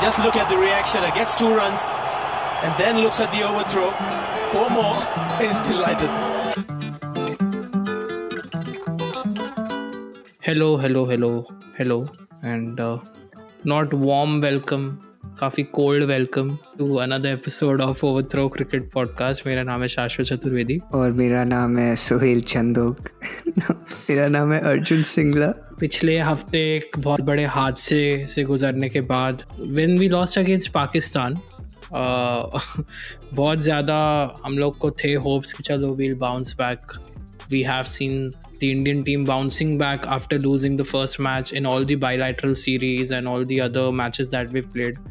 Just look at the reaction. It gets two runs and then looks at the overthrow. Four more. He's delighted. Hello, hello, hello, hello, and uh, not warm welcome काफ़ी cold welcome to another episode of overthrow cricket podcast मेरा नाम है शाश्वत चतुर्वेदी और मेरा नाम है सुहेल चंदोक मेरा नाम है अर्जुन सिंगला। पिछले हफ़्ते एक बहुत बड़े हादसे से गुजरने के बाद when we lost against Pakistan बहुत ज़्यादा हम लोग को थे होप्स कि चलो we'll bounce back we have seen the Indian team bouncing back after losing the first match in all the bilateral series and all the other matches that we've played.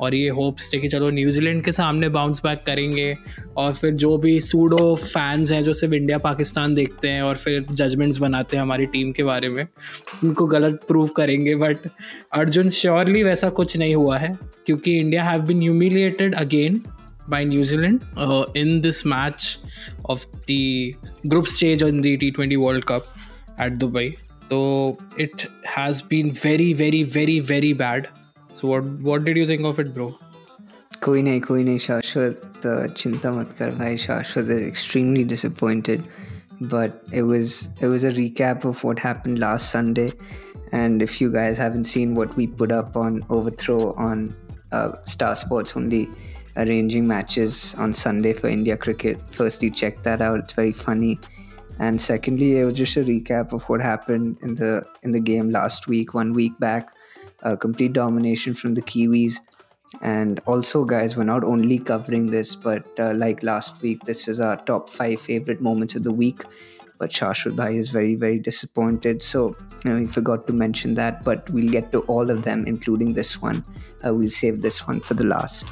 और ये होप्स थे कि चलो New Zealand के सामने bounce back करेंगे और फिर जो भी सूडो फैंस हैं जो सिर्फ़ इंडिया पाकिस्तान देखते हैं और फिर जजमेंट्स बनाते हैं हमारी टीम के बारे में, उनको गलत प्रूव करेंगे बट अर्जुन श्योरली वैसा कुछ नहीं हुआ है, क्योंकि India have been humiliated again by New Zealand uh, in this match of the group stage on the T20 World Cup at Dubai. So it has been very, very, very, very bad. So what what did you think of it, bro? कोई नहीं कोई नहीं शाश्वत चिंता मत कर भाई शाश्वत is extremely disappointed but it was it was a recap of what happened last Sunday and if you guys haven't seen what we put up on overthrow on uh, Star Sports only arranging matches on Sunday for India cricket. Firstly, check that out; it's very funny. And secondly, it was just a recap of what happened in the in the game last week, one week back. Complete domination from the Kiwis. And also, guys, we're not only covering this, but uh, like last week, this is our top five favorite moments of the week. But Shashwat Bhai is very, very disappointed. So you know, we forgot to mention that, but we'll get to all of them, including this one. Uh, we'll save this one for the last.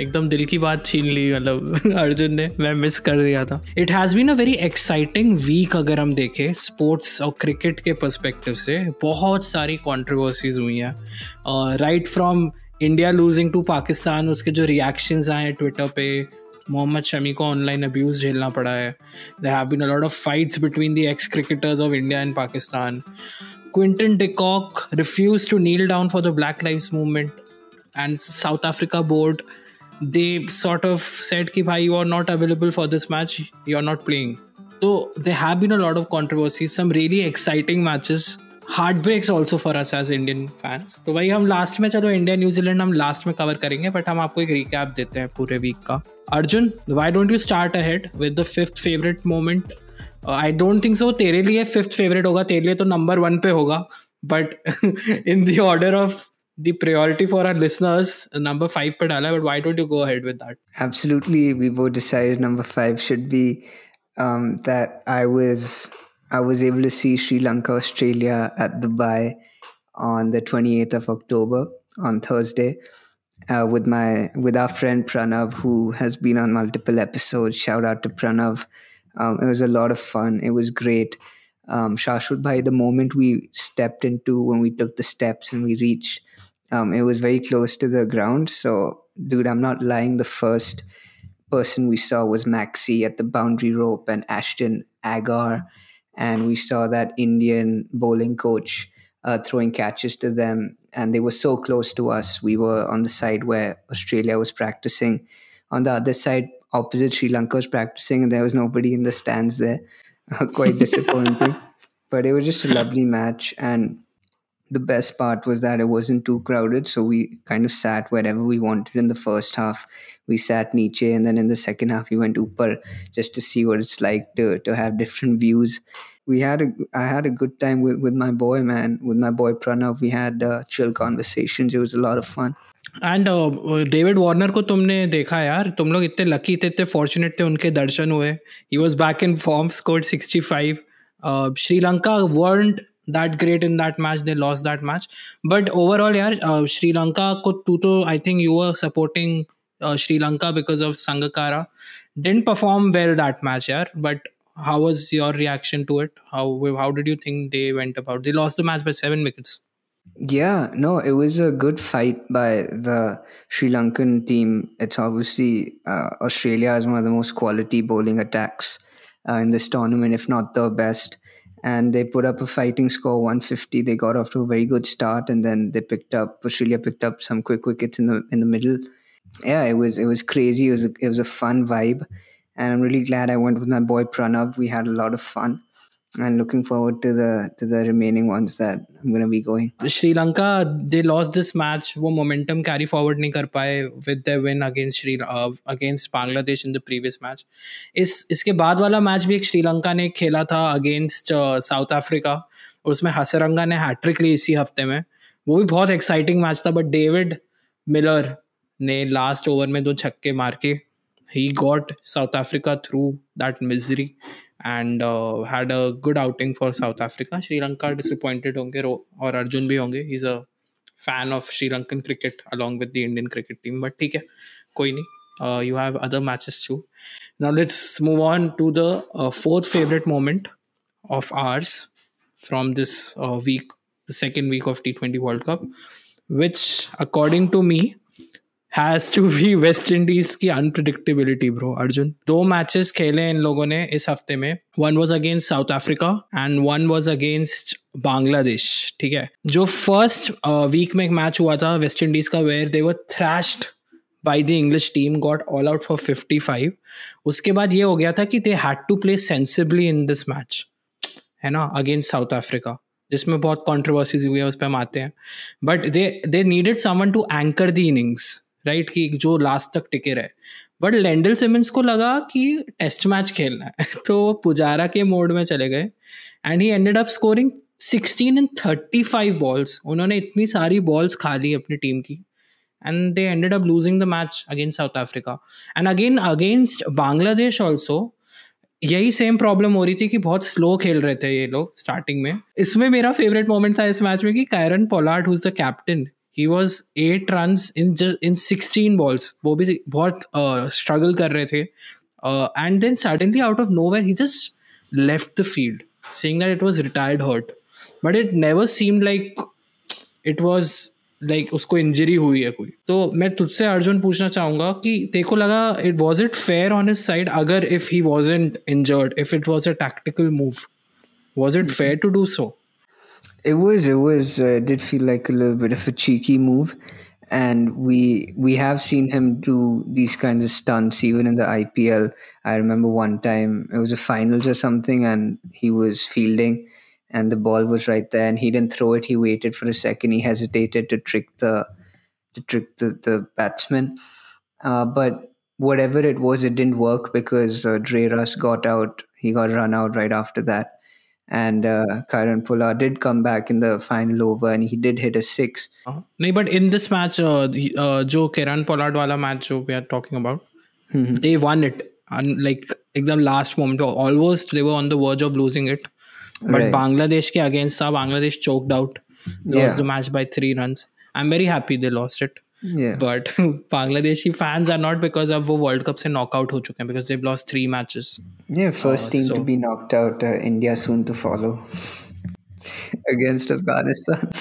एकदम दिल की बात छीन ली मतलब अर्जुन ने मैं miss कर दिया था। It has been a very exciting week अगर हम देखें स्पोर्ट्स और क्रिकेट के परस्पेक्टिव से बहुत सारी कॉन्ट्रोवर्सीज हुई हैं। Right from India losing to Pakistan उसके जो रिएक्शंस आए हैं ट्विटर पे मोहम्मद शमी को ऑनलाइन अब्यूज़ झेलना पड़ा है। They have been a lot of fights between the ex cricketers of India and Pakistan de Kock refused to kneel down for the Black Lives Movement, and South Africa board they sort of set कि भाई you are not available for this match you are not playing तो they have been a lot of controversy some really exciting matches heartbreaks also for us as Indian fans तो भाई हम last में, चलो India New Zealand हम last में cover करेंगे but हम आपको एक रिकैप देते हैं पूरे वीक का। Arjun why don't you start ahead with the fifth favourite moment I don't think so तेरे लिए फिफ्थ फेवरेट होगा, तेरे लिए तो नंबर वन पे होगा but in the order of the priority for our listeners, number five Padala, but why don't you go ahead with that? Absolutely. We both decided number five should be um, that I was I was able to see Sri Lanka, Australia at Dubai on the 28th of October on Thursday uh, with my with our friend Pranav, who has been on multiple episodes. Shout out to Pranav. Um, it was a lot of fun. It was great. Um, Shashwat Bhai, the moment we stepped into when we took the steps and we reached um, it was very close to the ground. So, dude, I'm not lying. The first person we saw was Maxi at the boundary rope and Ashton Agar. And we saw that Indian bowling coach uh, throwing catches to them. And they were so close to us. We were on the side where Australia was practicing. On the other side, opposite Sri Lanka was practicing, and there was nobody in the stands there. Quite disappointing. but it was just a lovely match. And the best part was that it wasn't too crowded so we kind of sat wherever we wanted in the first half we sat niche and then in the second half we went upar just to see what it's like to to have different views we had a i had a good time with, with my boy man with my boy pranav we had uh, chill conversations it was a lot of fun and David Warner को तुमने देखा यार तुम लोग इतने lucky थे इतने fortunate थे उनके दर्शन हुए ही was back in form score sixty five Sri Lanka world that great in that match. They lost that match. But overall, yeah, uh, Sri Lanka, ko, tu to, I think you were supporting uh, Sri Lanka because of Sangakkara. Didn't perform well that match, yeah. But how was your reaction to it? How how did you think they went about? They lost the match by seven wickets. Yeah, no, it was a good fight by the Sri Lankan team. It's obviously uh, Australia is one of the most quality bowling attacks uh, in this tournament, if not the best and they put up a fighting score 150 they got off to a very good start and then they picked up australia picked up some quick wickets in the in the middle. Yeah it was it was crazy. It was a, it was a fun vibe and i'm really glad i went with my boy pranav. We had a lot of fun and looking forward to the to the remaining ones that I'm going to be going. Sri Lanka they lost this match वो momentum carry forward नहीं कर पाए with their win against Sri uh, against Bangladesh in the previous match. इस इसके बाद वाला match भी एक श्रीलंका ने खेला था against साउथ uh, अफ्रीका और उसमें हसरंगा ने हैट्रिक ली इसी हफ़्ते में वो भी बहुत एक्साइटिंग मैच था बट डेविड मिलर ने लास्ट ओवर में दो छक्के मार के ही got South Africa through that misery and uh, had a good outing for South Africa. Sri Lanka disappointed होंगे और अर्जुन भी होंगे. He's a fan of Sri Lankan cricket along with the Indian cricket team. But ठीक है, कोई नहीं. Uh, you have other matches too. Now let's move on to the uh, fourth favorite moment of ours from this uh, week, the second week of T20 World Cup, which according to me has to be West Indies की unpredictability bro Arjun दो matches खेले इन लोगों ने इस हफ़्ते में. One was against South Africa and one was against Bangladesh ठीक है? जो फ़र्स्ट वीक uh, में एक मैच हुआ था वेस्ट इंडीज का where they were thrashed by the English team got all out for fifty five उसके बाद ये हो गया था कि they had to play sensibly in this match है ना अगेंस्ट साउथ अफ्रीका जिसमें बहुत कॉन्ट्रोवर्सीज हुई है उस पर हम आते हैं. But they they needed someone to anchor the innings right, कि जो लास्ट तक टिके रहे। बट लेंडल सिमेंस को लगा कि टेस्ट मैच खेलना है तो वो पुजारा के मोड में चले गए। And he ended up scoring sixteen and thirty five balls उन्होंने इतनी सारी बॉल्स खा ली अपनी टीम की। And they ended up losing the match against South Africa and again against Bangladesh also यही सेम प्रॉब्लम हो रही थी कि बहुत स्लो खेल रहे थे ये लोग स्टार्टिंग में। इसमें मेरा फेवरेट मोमेंट था इस मैच में कि Kieron Pollard who's the captain he was eight run in in sixteen balls वो भी बहुत स्ट्रगल uh, कर रहे थे। And then suddenly out of no where he just left the field saying that it was retired hurt but it never seem like it was like उसको injury हुई है कोई। तो मैं तुझसे अर्जुन पूछना चाहूँगा कि तेको लगा it was it fair on his side अगर if he was in injured if it was a tactical move was it fair to do so It was. It was. Uh, did feel like a little bit of a cheeky move, and we we have seen him do these kinds of stunts even in the IPL. I remember one time it was a finals or something, and he was fielding, and the ball was right there, and he didn't throw it. He waited for a second. He hesitated to trick the to trick the the batsman, uh, but whatever it was, it didn't work because uh, Dre Russ got out. He got run out right after that and uh, Pollard did come back in the final over and he did hit a six. Uh, no, but in this match, uh, the, uh, Pollard wala match we are talking about, mm-hmm. they won it. And like, like the last moment, almost they were on the verge of losing it. But right. Bangladesh ke against Bangladesh choked out, lost yeah. the match by three runs. I'm very happy they lost it. Yeah. But Bangladeshi fans are not because of वो World Cup से knock out हो चुके हैं because they've lost three matches. Yeah, first uh, team so, to be knocked out. Uh, India soon to follow against Afghanistan.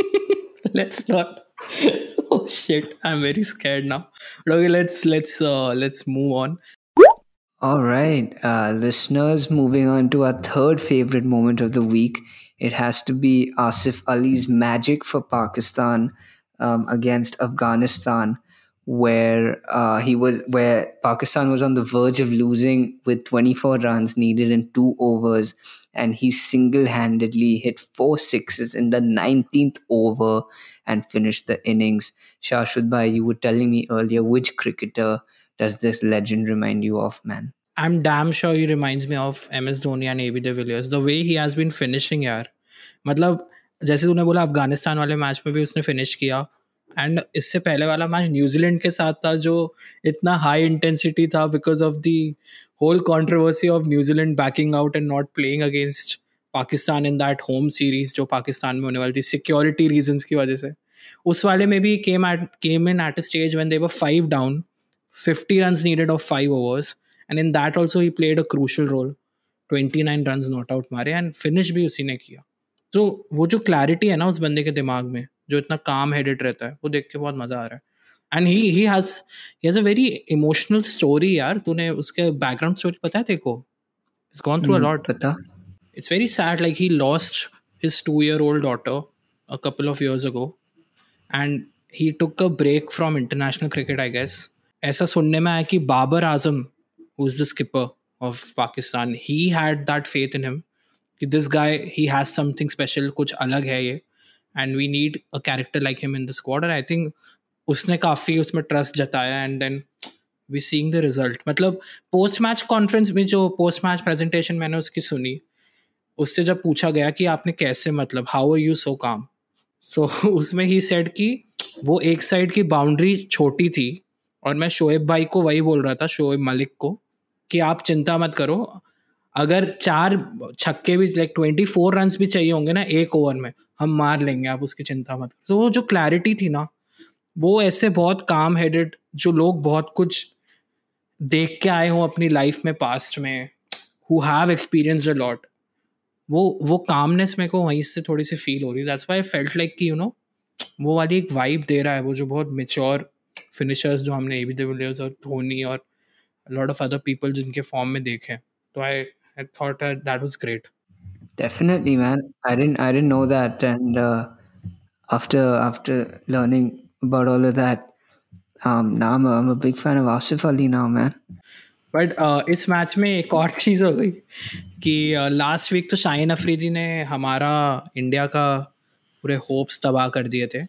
let's not. oh shit! I'm very scared now. But okay, let's let's uh, let's move on. All right, uh, listeners, moving on to our third favorite moment of the week. It has to be Asif Ali's magic for Pakistan um, against Afghanistan, where uh, he was where Pakistan was on the verge of losing with 24 runs needed in two overs, and he single-handedly hit four sixes in the 19th over and finished the innings. Shashwat you were telling me earlier which cricketer does this legend remind you of, man? I'm damn sure he reminds me of MS Dhoni and AB de Villiers. The way he has been finishing here. Matlab, जैसे तूने बोला, अफ़गानिस्तान वाले match में भी उसने finish किया। And इससे पहले वाला मैच न्यूजीलैंड के साथ था, जो इतना हाई इंटेंसिटी था because of the whole controversy of New Zealand backing out and not playing against Pakistan in that home series जो पाकिस्तान में होने वाली थी सिक्योरिटी रीजन की वजह से। उस वाले में भी came at came in at a stage when they were five down fifty run needed of five overs and in that also he played a crucial role twenty nine run not out मारे and finish भी उसी ने किया। तो वो जो clarity है ना उस बंदे के दिमाग में जो इतना काम हेडेड रहता है वो देख के बहुत मज़ा आ रहा है। And he he has he has a very emotional story यार तूने उसके बैकग्राउंड स्टोरी पता है देखो it's gone through a lot पता it's very sad like he lost his two year old daughter a couple of years ago and he took a break from international cricket I guess ऐसा सुनने में आया कि Babar Azam who is the skipper of Pakistan he had that faith in him कि this guy he has something special कुछ अलग है ये and we need a character like him in the squad. And I think उसने काफ़ी उसमें trust जताया and then we seeing the result मतलब पोस्ट मैच कॉन्फ्रेंस में जो पोस्ट मैच प्रेजेंटेशन मैंने उसकी सुनी, उससे जब पूछा गया कि आपने कैसे मतलब how are you so calm so उसमें ही सेड कि वो एक साइड की बाउंड्री छोटी थी, और मैं शोएब भाई को वही बोल रहा था, शोएब मलिक को, कि आप चिंता मत करो अगर चार छक्के भी लाइक ट्वेंटी फोर रन भी चाहिए होंगे ना एक ओवर में, हम मार लेंगे, आप उसकी चिंता मत तो वो जो क्लैरिटी थी ना, वो ऐसे बहुत काम हेडेड जो लोग बहुत कुछ देख के आए हों अपनी लाइफ में पास्ट में who have experience a lot वो वो कामनेस मेरे को वहीं से थोड़ी सी फील हो रही दैट्स वाई फेल्ट लाइक कि यू नो वो वाली एक वाइब दे रहा है वो, जो बहुत मेच्योर फिनिशर्स जो हमने ए बी डिविलियर्स और धोनी और लॉट ऑफ़ अदर पीपल जिनके फॉर्म में देखे तो I I thought that was great Definitely, man. I didn't I didn't know that, and uh, after after learning about all of that. Um, now I'm a, I'm a big fan of Asif Ali now, man. But uh, इस match में एक और चीज़ हो गई कि last uh, week तो शाहिन अफरीदी ने हमारा इंडिया का पूरे होप्स तबाह कर दिए थे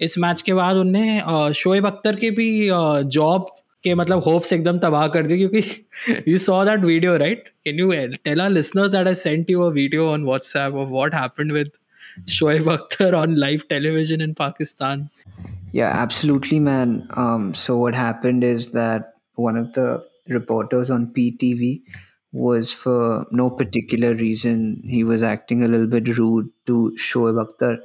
इस मैच के बाद उनने शोएब अख्तर के भी जॉब के मतलब होप्स एकदम तबाह कर दिए क्योंकि you saw that video right can you tell our listeners that I sent you a video on WhatsApp of what happened with Shoaib Akhtar on live television in Pakistan. Yeah, absolutely, man. Um, so what happened is that one of the reporters on PTV was for no particular reason he was acting a little bit rude to Shoaib Akhtar,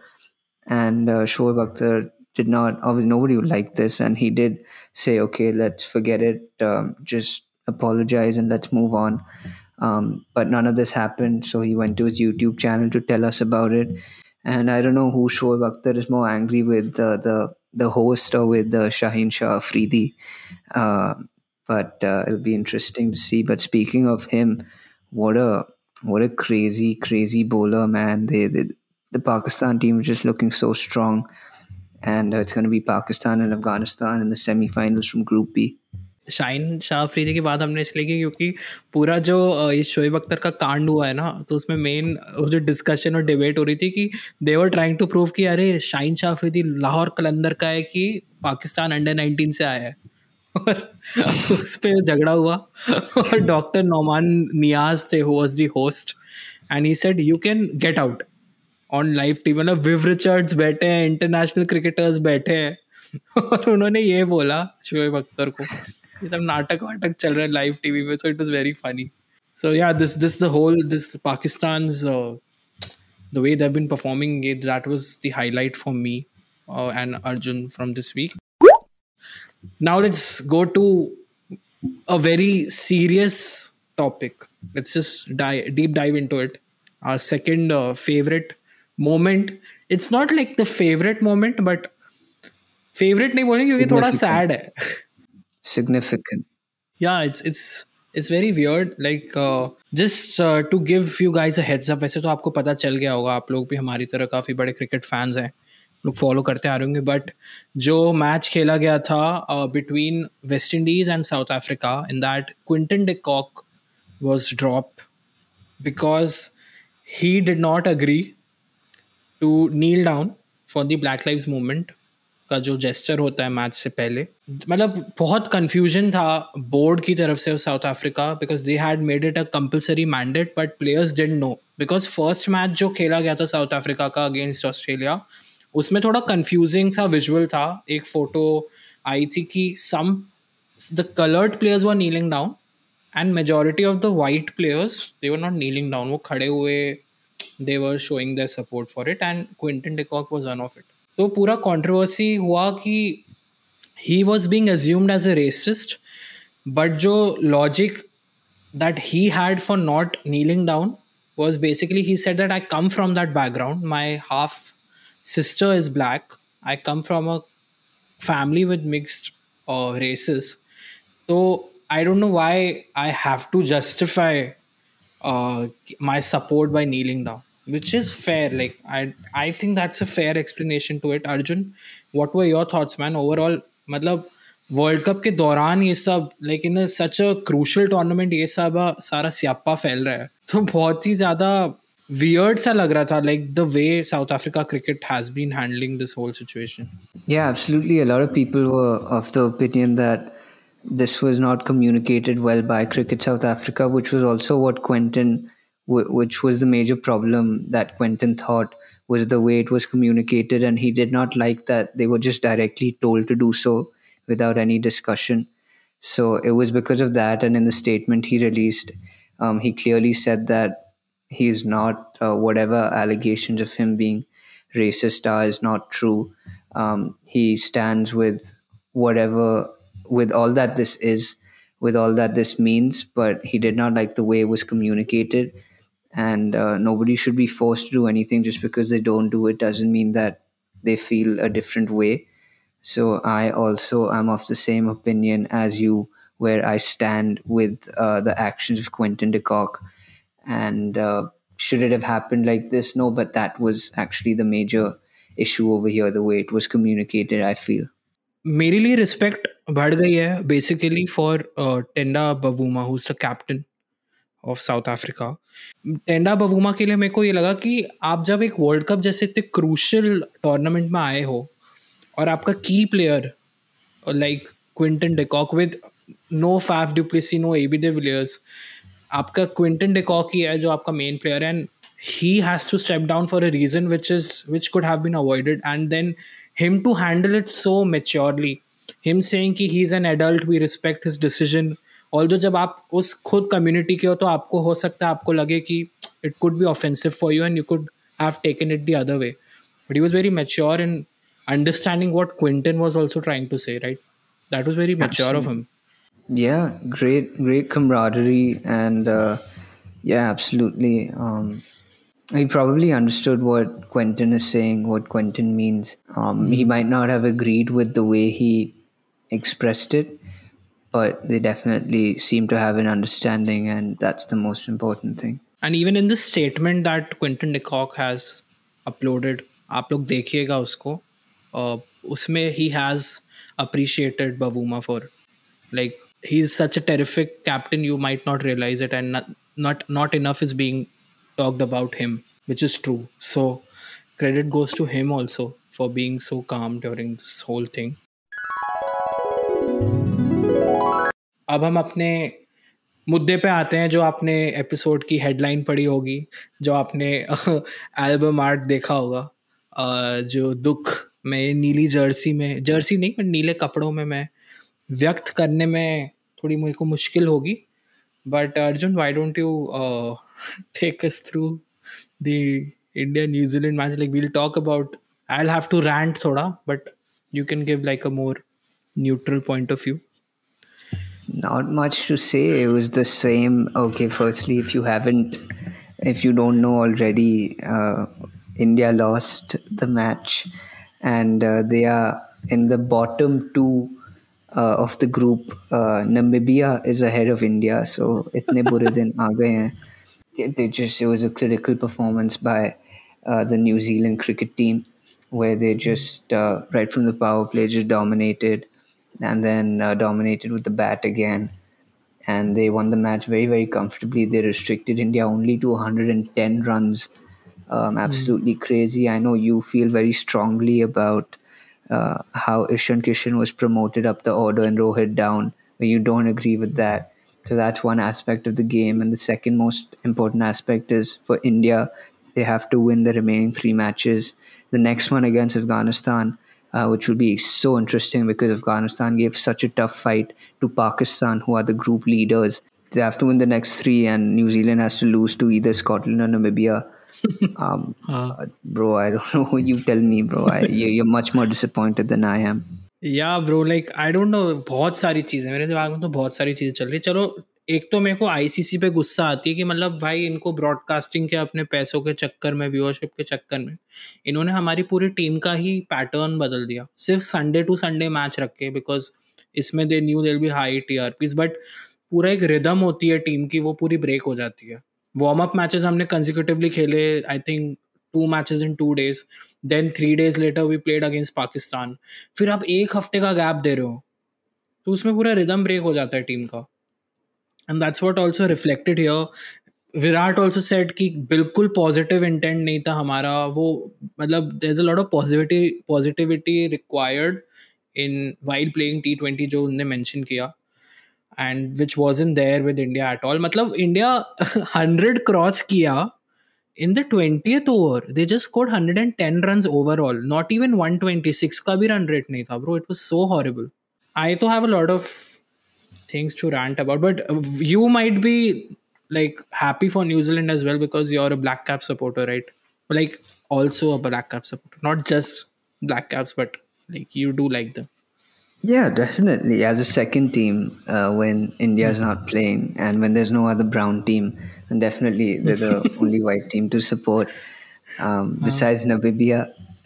and uh, Shoaib Akhtar did not. Obviously, nobody would like this, and he did say, "Okay, let's forget it. Um, just apologize and let's move on." Um, but none of this happened. So he went to his YouTube channel to tell us about it. And I don't know who Shoaib Akhtar is more angry with the the, the host or with the Shaheen Shah Afridi. Uh, but uh, it'll be interesting to see. But speaking of him, what a what a crazy crazy bowler, man! They, they the Pakistan team is just looking so strong, and uh, it's going to be Pakistan and Afghanistan in the semi-finals from Group B. Shaheen Shah Afridi की बात हमने इसलिए की क्योंकि पूरा जो ये शोएब अख्तर का कांड हुआ है ना तो उसमें मेन जो डिस्कशन और डिबेट हो रही थी कि देवर ट्राइंग टू प्रूव कि अरे शाइन शाह अफरीदी लाहौर कलंदर का है कि पाकिस्तान अंडर नाइनटीन से आया है और उस पर झगड़ा हुआ और डॉक्टर नोमान नियाज थे who was the host and he said you can get out on live TV ना विव रिचर्ड्स बैठे हैं इंटरनेशनल क्रिकेटर्स बैठे हैं। और उन्होंने ये बोला शोएब अख्तर को, ये सब नाटक वाटक चल रहे हैं लाइव टीवी पे so it is very funny so yeah this this the whole this Pakistan the way they've been performing that was the highlight for me and Arjun from this week now let's go to a very serious topic let's just dive deep dive into it our second favourite moment. It's not like the favourite moment but favourite नहीं बोलेंगे क्योंकि थोड़ा sad है। Significant. Yeah it's it's it's very weird like uh, to give you give you guys a वैसे तो आपको पता चल गया होगा आप लोग भी हमारी तरह काफ़ी बड़े क्रिकेट फैंस हैं। लोग फॉलो करते आ रहे होंगे बट जो मैच खेला गया था between West Indies and South Africa in that Quinton de Kock was dropped because he did not agree to kneel down for the black lives movement का जो जेस्टर होता है मैच से पहले। मतलब बहुत कंफ्यूजन था बोर्ड की तरफ़ से South Africa because they had made it a compulsory mandate but players didn't know because first match जो खेला गया था साउथ अफ्रीका का अगेंस्ट ऑस्ट्रेलिया उसमें थोड़ा कंफ्यूजिंग सा विजुअल था। एक फ़ोटो आई थी कि some the coloured players were kneeling down and majority of the white players they were not kneeling down वो खड़े हुए they were showing their support for it and quinton de was one of it. so pura controversy hua ki he was being assumed as a racist but jo logic that he had for not kneeling down was basically he said that i come from that background. My half sister is black. I come from a family with mixed uh, races. So i don't know why i have to justify uh, my support by kneeling down which is fair like i i think that's a fair explanation to it arjun what were your thoughts man overall मतलब World Cup के दौरान ये सब लेकिन such a crucial tournament, ये सब uh, सारा स्यापा फैल रहा है तो बहुत ही ज़्यादा weird sa lag raha tha, like the way South Africa cricket has been handling this whole situation. Yeah, absolutely. A lot of people were of the opinion that this was not communicated well by Cricket South Africa, which was also what Quinton Quinton, which was the major problem that Quinton thought was the way it was communicated, and he did not like that they were just directly told to do so without any discussion. So it was because of that, and in the statement he released, um, he clearly said that he is not uh, whatever allegations of him being racist are is not true um, he stands with whatever with all that this is with all that this means but he did not like the way it was communicated and uh, nobody should be forced to do anything. Just because they don't do it doesn't mean that they feel a different way. So i also am of the same opinion as you where i stand with uh, the actions of quinton de kock. And uh, should it have happened like this? No but that was actually the major issue over here the way it was communicated i feel. मेरे लिए respect बढ़ गई है basically for Temba Bavuma who the captain of South Africa Temba Bavuma के लिए मेरे को ये लगा कि आप जब एक वर्ल्ड कप जैसे इतने क्रूशल टूर्नामेंट में आए हो और आपका key player like Quinton de Kock with no Faf du Plessis no A B de Villiers आपका क्विंटन डेकॉक ही है जो आपका मेन प्लेयर है and he has to step down for a reason which is which could have been avoided and then him to handle it so maturely him saying कि he is an adult we respect his decision all जब आप उस खुद community के हो तो आपको हो सकता है आपको लगे कि it could be offensive for you and you could have taken it the other way but he was very mature in understanding what Quinton was also trying to say right that was very mature of him Yeah, great, great camaraderie, and uh, yeah, absolutely. Um, he probably understood what Quinton is saying, what Quinton means. Um, he might not have agreed with the way he expressed it, but they definitely seem to have an understanding, and that's the most important thing. And even in the statement that Quinton de Kock has uploaded, आप लोग देखिएगा उसको उसमें he has appreciated Bavuma for. Like he's such a terrific captain, you might not realize it, and not not, not enough is being talked about him, which is true. So credit goes to him also for being so calm during this whole thing. अब हम अपने मुद्दे पे आते हैं जो आपने episode की हेडलाइन पढ़ी होगी, जो आपने एल्बम आर्ट देखा होगा। जो दुख मैं, नीली जर्सी में जर्सी नहीं, पर नीले कपड़ों में मैं व्यक्त करने में थोड़ी मेरे को मुश्किल होगी। But Arjun why don't you take us through the India New Zealand match like we'll talk about I have to rant थोड़ा but you can give like a more neutral point of view. Not much to say. It was the same. Okay firstly if you haven't if you don't know already uh, india lost the match and uh, they are in the bottom two uh, of the group, uh, Namibia is ahead of India. So itne bure din aa gaye They just it was a critical performance by uh, the New Zealand cricket team, where they just uh, right from the power play just dominated, and then uh, dominated with the bat again, and they won the match very very comfortably. They restricted India only to 110 runs. Um, hmm. absolutely mm. crazy. I know you feel very strongly about uh, how Ishan Kishan was promoted up the order and Rohit down, where you don't agree with that. So that's one aspect of the game. And the second most important aspect is for India, they have to win the remaining three matches. The next one against Afghanistan, uh, which will be so interesting because Afghanistan gave such a tough fight to Pakistan, who are the group leaders. They have to win the next three, and New Zealand has to lose to either Scotland or Namibia. um, uh, bro, I don't know. You tell me, bro. I, you're much more disappointed than I am. Yeah bro like I don't know बहुत सारी चीज़ें मेरे दिमाग में तो बहुत सारी चीज़ें चल रही चलो एक तो मेरे को आईसीसी पे गुस्सा आती है कि मतलब भाई इनको ब्रॉडकास्टिंग के अपने पैसों के चक्कर में व्यूअरशिप के चक्कर में, इन्होंने हमारी पूरी टीम का ही पैटर्न बदल दिया। सिर्फ़ संडे टू संडे मैच रखे बिकॉज़ इसमें they knew there be high T R Ps but पूरा एक रिदम होती है टीम की, वो पूरी ब्रेक हो जाती है। वार्म अप मैचेस हमने कंजिक्यूटिवली खेले I think two matches in two days then three days later we played against Pakistan फिर आप एक हफ़्ते का गैप दे रहे हो तो उसमें पूरा रिदम ब्रेक हो जाता है टीम का। And that's what also reflected here Virat also said कि बिल्कुल पॉजिटिव इंटेंट नहीं था हमारा। वो मतलब there is a lot of positivity positivity required in while playing T twenty जो उनने मैंशन किया। And which was in there with India at all मतलब इंडिया हंड्रेड क्रॉस किया in the 20th over. They just scored 110 runs overall. Not even 126 का भी run rate नहीं था bro it was so horrible I तो have a lot of things to rant about but you might be like happy for New Zealand as well because you're a black cap supporter right like also a black cap supporter not just black caps but like you do like them yeah, definitely. As a second team, uh, when India is not playing and when there's no other brown team, then definitely they're the only white team to support. Um, besides Namibia.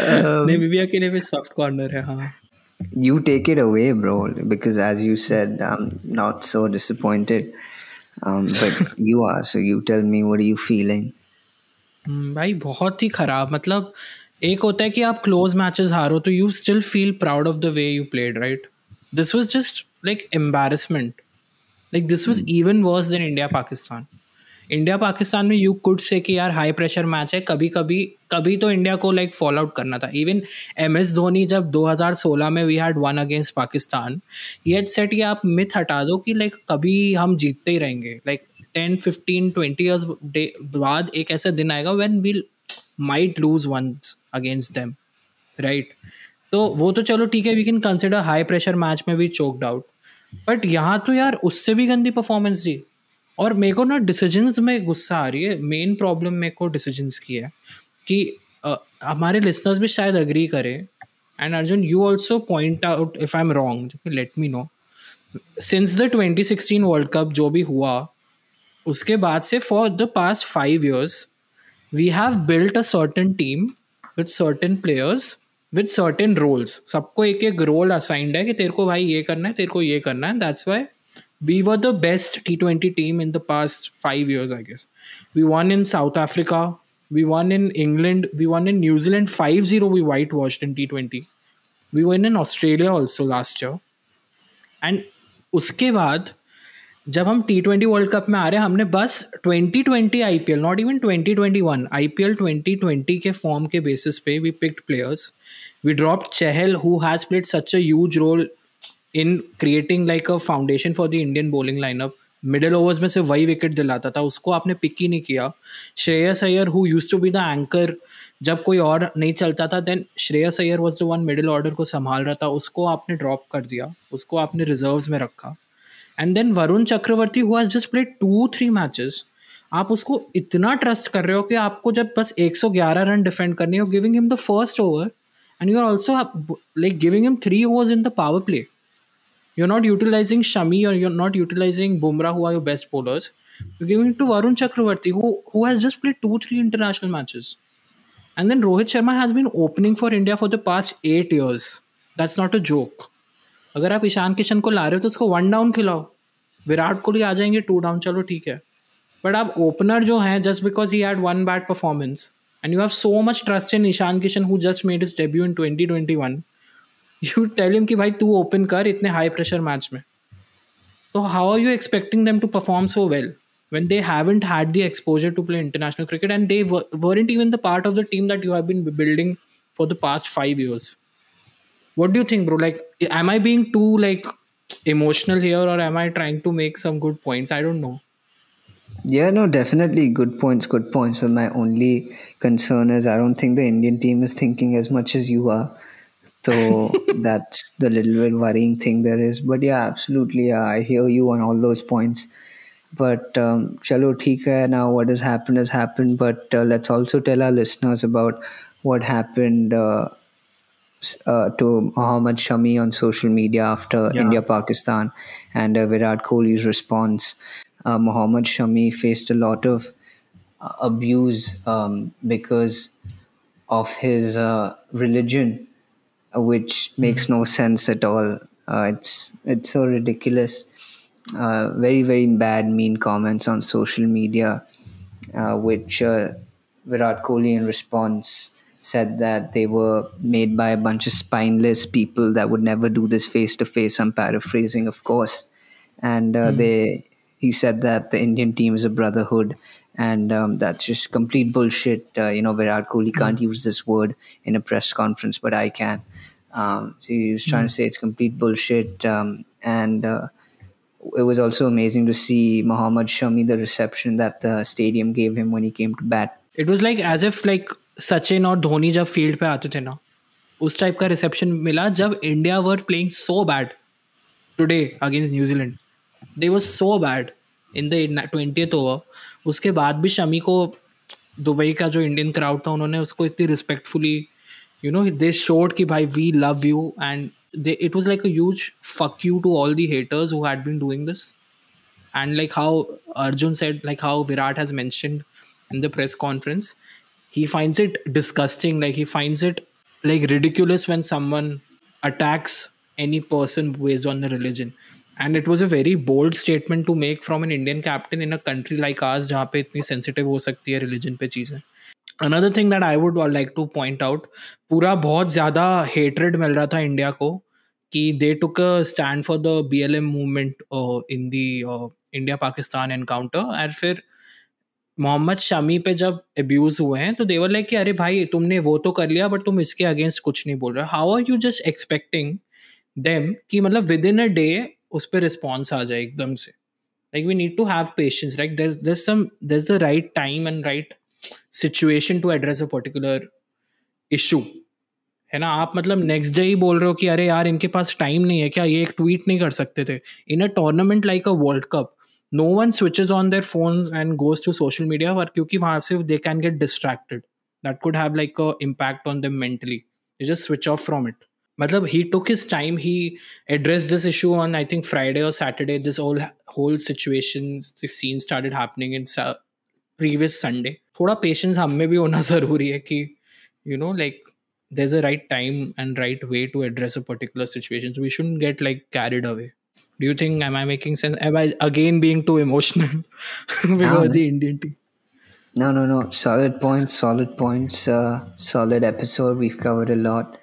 um, Namibia के लिए भी soft corner है हाँ. You take it away, bro, because as you said, I'm not so disappointed. Um, but you are, so you tell me, what are you feeling? भाई बहुत ही खराब मतलब एक होता है कि आप क्लोज मैचेस हारो तो you still feel proud of the way you played right this was just like embarrassment like this was even worse than India Pakistan India Pakistan में यू कुड से कि यार हाई प्रेशर मैच है कभी कभी कभी तो इंडिया को like follow out करना था। इवन एम एस धोनी जब 2016 में we had won against Pakistan ये सेट ये आप मिथ हटा दो कि लाइक कभी हम जीतते ही रहेंगे। Like ten fifteen twenty years बाद एक ऐसा दिन आएगा when we'll might lose once against them right तो वो तो चलो ठीक है we can consider high pressure match में भी चोकड आउट बट यहाँ तो यार उससे भी गंदी परफॉर्मेंस दी और मेरे को ना डिसीजंस में गुस्सा आ रही है। मेन प्रॉब्लम मेरे को डिसीजंस की है कि हमारे लिसनर्स भी शायद अग्री करें। And Arjun you also point out if I am wrong let me know since the 2016 World Cup जो भी हुआ, उसके बाद से for the past five years we have built a certain team with certain players with certain roles सबको एक एक role assigned है कि तेरे को भाई ये करना है, तेरे को ये करना है। That's why we were the best T20 team in the past five years, I guess. We won in South Africa, we won in England, we won in New Zealand 5 0, we whitewashed in T20. We won in Australia also last year. And उसके बाद जब हम T twenty world cup में आ रहे हैं हमने बस twenty twenty I P L not even twenty twenty one I P L twenty twenty के फॉर्म के बेसिस पे we picked players we drop Chahal who has played such a huge role in creating like a foundation for the Indian bowling lineup middle overs में से वही wicket दिलाता था, उसको आपने पिक ही नहीं किया। Shreyas Iyer who used to be the anchor जब कोई और नहीं चलता था then Shreyas Iyer was the one middle order को संभाल रहा था, उसको आपने ड्रॉप कर दिया, उसको आपने रिजर्व्स में रखा। एंड देन वरुण चक्रवर्ती हुआ just played two three matches आप उसको इतना ट्रस्ट कर रहे हो कि आपको जब बस 111 रन डिफेंड करने हो giving him the first over and you are also like giving him three overs in the power play You're not utilizing Shami or you're not utilizing Bumrah, who are your best bowlers. You're giving it to Varun Chakravarthy, who, who has just played two, three international matches. And then Rohit Sharma has been opening for India for the past eight years. That's not a joke. अगर आप ईशान किशन को ला रहे हो तो उसको one down खिलाओ विराट कोहली आ जाएंगे to down चलो ठीक है बट आप ओपनर जो हैं just because he had one bad performance and you have so much trust in Ishan Kishan who just made his debut in twenty twenty one you tell them कि भाई तू open कर इतने high pressure match में तो how are you expecting them to perform so well when they haven't had the exposure to play international cricket and they weren't even the part of the team that you have been building for the past five years what do think bro like am I being too like emotional here और am I trying to make some good point I don't know Yeah, no, definitely good points. Good points. But my only concern is I don't think the Indian team is thinking as much as you are. So that's the little bit worrying thing there is. But yeah, absolutely, yeah, I hear you on all those points. But um, chalo, theek hai, now what has happened has happened. But uh, let's also tell our listeners about what happened uh, uh, to Mohammad Shami on social media after Yeah. India Pakistan and uh, Virat Kohli's response. Uh, Mohammad Shami faced a lot of uh, abuse um, because of his uh, religion which makes no sense at all. Uh, it's it's so ridiculous. uh, very very bad mean comments on social media, uh, which uh, Virat Kohli in response said that they were made by a bunch of spineless people that would never do this face to face. I'm paraphrasing, of course, and uh, they he said that the Indian team is a brotherhood, and um, that's just complete bullshit. Uh, you know, Virat Kohli can't use this word in a press conference, but I can. Um, so he was trying to say it's complete bullshit, um, and uh, it was also amazing to see Mohammad Shami the reception that the stadium gave him when he came to bat. It was like as if like Sachin और धोनी जब field पे आते थे ना उस type का reception मिला जब India were playing so bad today against New Zealand they was so bad in the twenty over उसके बाद भी शमी को दुबई का जो इंडियन क्राउड था, उन्होंने उसको इतनी respectfully you know they showed कि भाई we love you and they it was like a huge fuck you to all the haters who had been doing this and like how Arjun said like how Virat has mentioned in the press conference he finds it disgusting like he finds it like ridiculous when someone attacks any person based on the religion and it was a very bold statement to make from an Indian captain in a country like आज जहाँ पे इतनी sensitive हो सकती है religion पे चीज़ें। Another thing that I would like to point out पूरा बहुत ज़्यादा हेटरेड मिल रहा था इंडिया को कि they took a stand for the B L M movement in the India Pakistan encounter and फिर मोहम्मद शमी पे जब एब्यूज हुए हैं तो देवर लाइक कि अरे भाई, तुमने वो तो कर लिया बट तुम इसके अगेंस्ट कुछ नहीं बोल रहे how are you just expecting them कि मतलब विद इन अ डे उस पर रिस्पॉन्स आ जाए एकदम से। Like we need to have patience like there some the right time and right situation to address a particular issue है ना? आप मतलब नेक्स्ट डे ही बोल रहे हो कि, अरे यार, इनके पास टाइम नहीं है क्या? ये एक ट्वीट नहीं कर सकते थे. In a tournament like a World Cup no one switches on their phone and goes to social media पर क्योंकि वहाँ से they can get distracted that could have like a impact on them mentally just switch off from it मतलब he took his time he addressed this issue on i think friday or saturday this whole whole situation the scene started happening in sa- previous sunday थोड़ा patience हम में भी होना ज़रूरी है कि you know like there's a right time and right way to address a particular situation so we shouldn't get like carried away do you think am i making sense am i again being too emotional because no. the indian team No, no, no. Solid points, solid points. Uh, solid episode. We've covered a lot.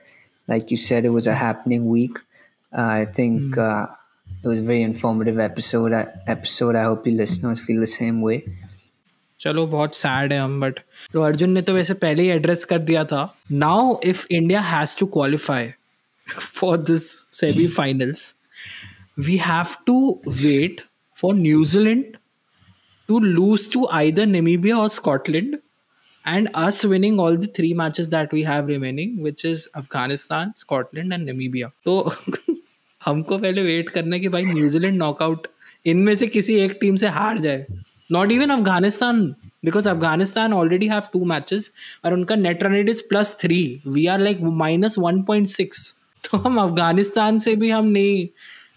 Like you said, it was a happening week. Uh, I think uh, it was a very informative episode. uh, Episode. I hope you listeners feel the same way. चलो बहुत sad है हम but तो अर्जुन ने तो वैसे पहले ही address कर दिया था now if India has to qualify for this semifinals we have to wait for New Zealand to lose to either Namibia or Scotland and us winning all the three matches that we have remaining, which is Afghanistan, Scotland and Namibia. तो हमको पहले wait करना है कि भाई New Zealand knockout इनमें से किसी एक टीम से हार जाए। Not even Afghanistan because Afghanistan already have two matches और उनका net run rate is plus three we are like minus one point six तो हम अफ़गानिस्तान से भी हम नहीं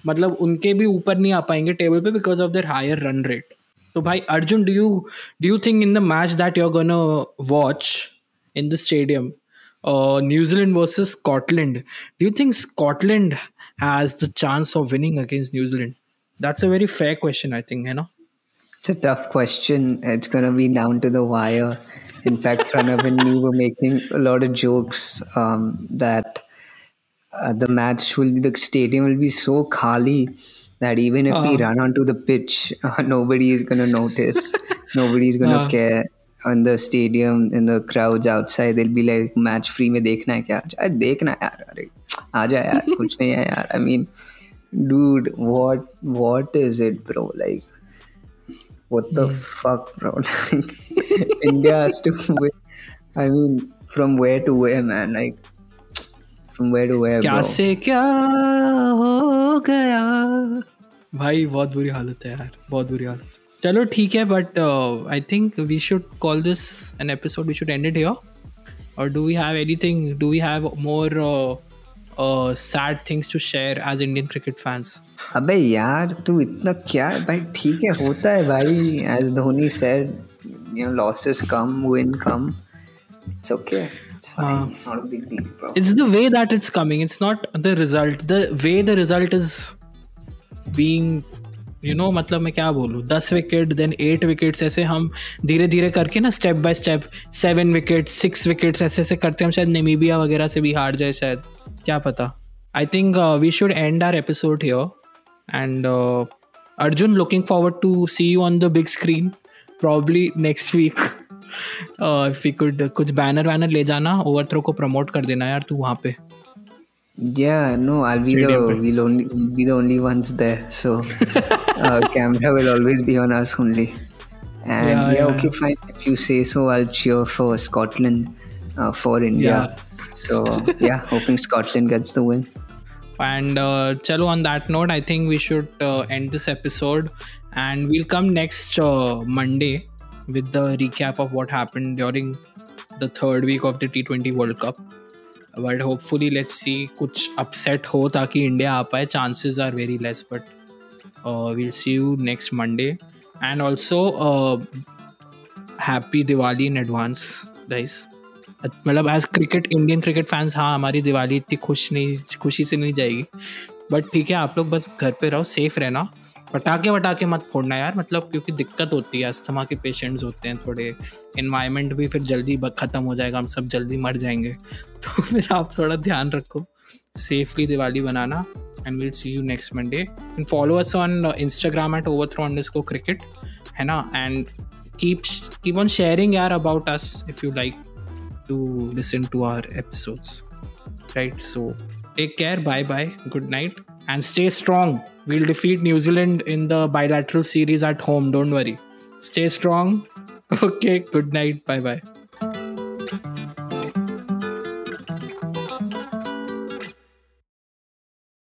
मतलब उनके भी ऊपर नहीं आ पाएँगे टेबल पे because of their higher run rate So, by Arjun, do you do you think in the match that you're gonna watch in the stadium, uh, New Zealand versus Scotland, do you think Scotland has the chance of winning against New Zealand? That's a very fair question, I think. You know, it's a tough question. It's gonna be down to the wire. In fact, Pranav and me were making a lot of jokes um, that uh, the match will be the stadium will be so khali that even if we Uh. run onto the pitch, uh, nobody is going to notice. nobody is going to Uh. care. On the stadium, in the crowds outside, they'll be like, match free में देखना है क्या? अरे देखना है यार, अरे आजा यार, कुछ नहीं है यार. I mean, dude, what what is it, bro? Like, what the fuck, bro? Like, India has to win. I mean, from where to where, man? Like, from where to where, क्या bro? से क्या हो गया भाई बहुत बुरी हालत है यार बहुत बुरी हालत। चलो ठीक है but I think we should call this an episode we should end it here और do we have anything do we have more sad things to share as Indian cricket fans अबे यार तू इतना क्या भाई ठीक है होता है भाई as Dhoni said you know losses come win come. It's okay. It's fine. हाँ. it's not a big deal bro. It's the way that it's coming it's not the result. The way the result is being you know मतलब मैं क्या बोलूँ, दस wicket then eight wickets ऐसे हम धीरे धीरे करके ना step by step seven wicket six wickets ऐसे ऐसे करते हम शायद नेमीबिया वगैरह से भी हार जाए शायद, क्या पता। I think we should end our episode here and Arjun looking forward to see you on the big screen probably next week if you could कुछ बैनर वैनर ले जाना ओवर थ्रो को प्रमोट कर देना यार तू वहाँ पे। Yeah, no, I'll be Stadium the we'll only we'll be the only ones there. So uh, camera will always be on us only. And Yeah, yeah, yeah, okay, fine. If you say so, I'll cheer for Scotland uh, for India. Yeah. So yeah, hoping Scotland gets the win. And uh, chalo, on that note, I think we should uh, end this episode and we'll come next uh, Monday with the recap of what happened during the third week of the T20 World Cup. But hopefully let's see कुछ upset हो ताकि India आ पाए. Chances are very less but will see you next Monday and also happy Diwali in advance guys मतलब as cricket Indian cricket fans हाँ हमारी दिवाली इतनी खुश नहीं, खुशी से नहीं जाएगी. बट ठीक है, आप लोग बस घर पे रहो सेफ़ रहना. पटाखे वटाखे मत फोड़ना यार मतलब क्योंकि दिक्कत होती है, अस्थमा के पेशेंट्स होते हैं थोड़े। इन्वायरमेंट भी फिर जल्दी ख़त्म हो जाएगा, हम सब जल्दी मर जाएँगे। तो फिर आप थोड़ा ध्यान रखो safely Diwali banana and will see you next Monday and follow us on Instagram at over throw underscore cricket है ना? And keep keep on sharing yaar about us if you like to listen to our episodes. Right, so take care, bye bye, good night. And stay strong. We'll defeat new zealand in the bilateral series at home. Don't worry. Stay strong. Okay good night. Bye bye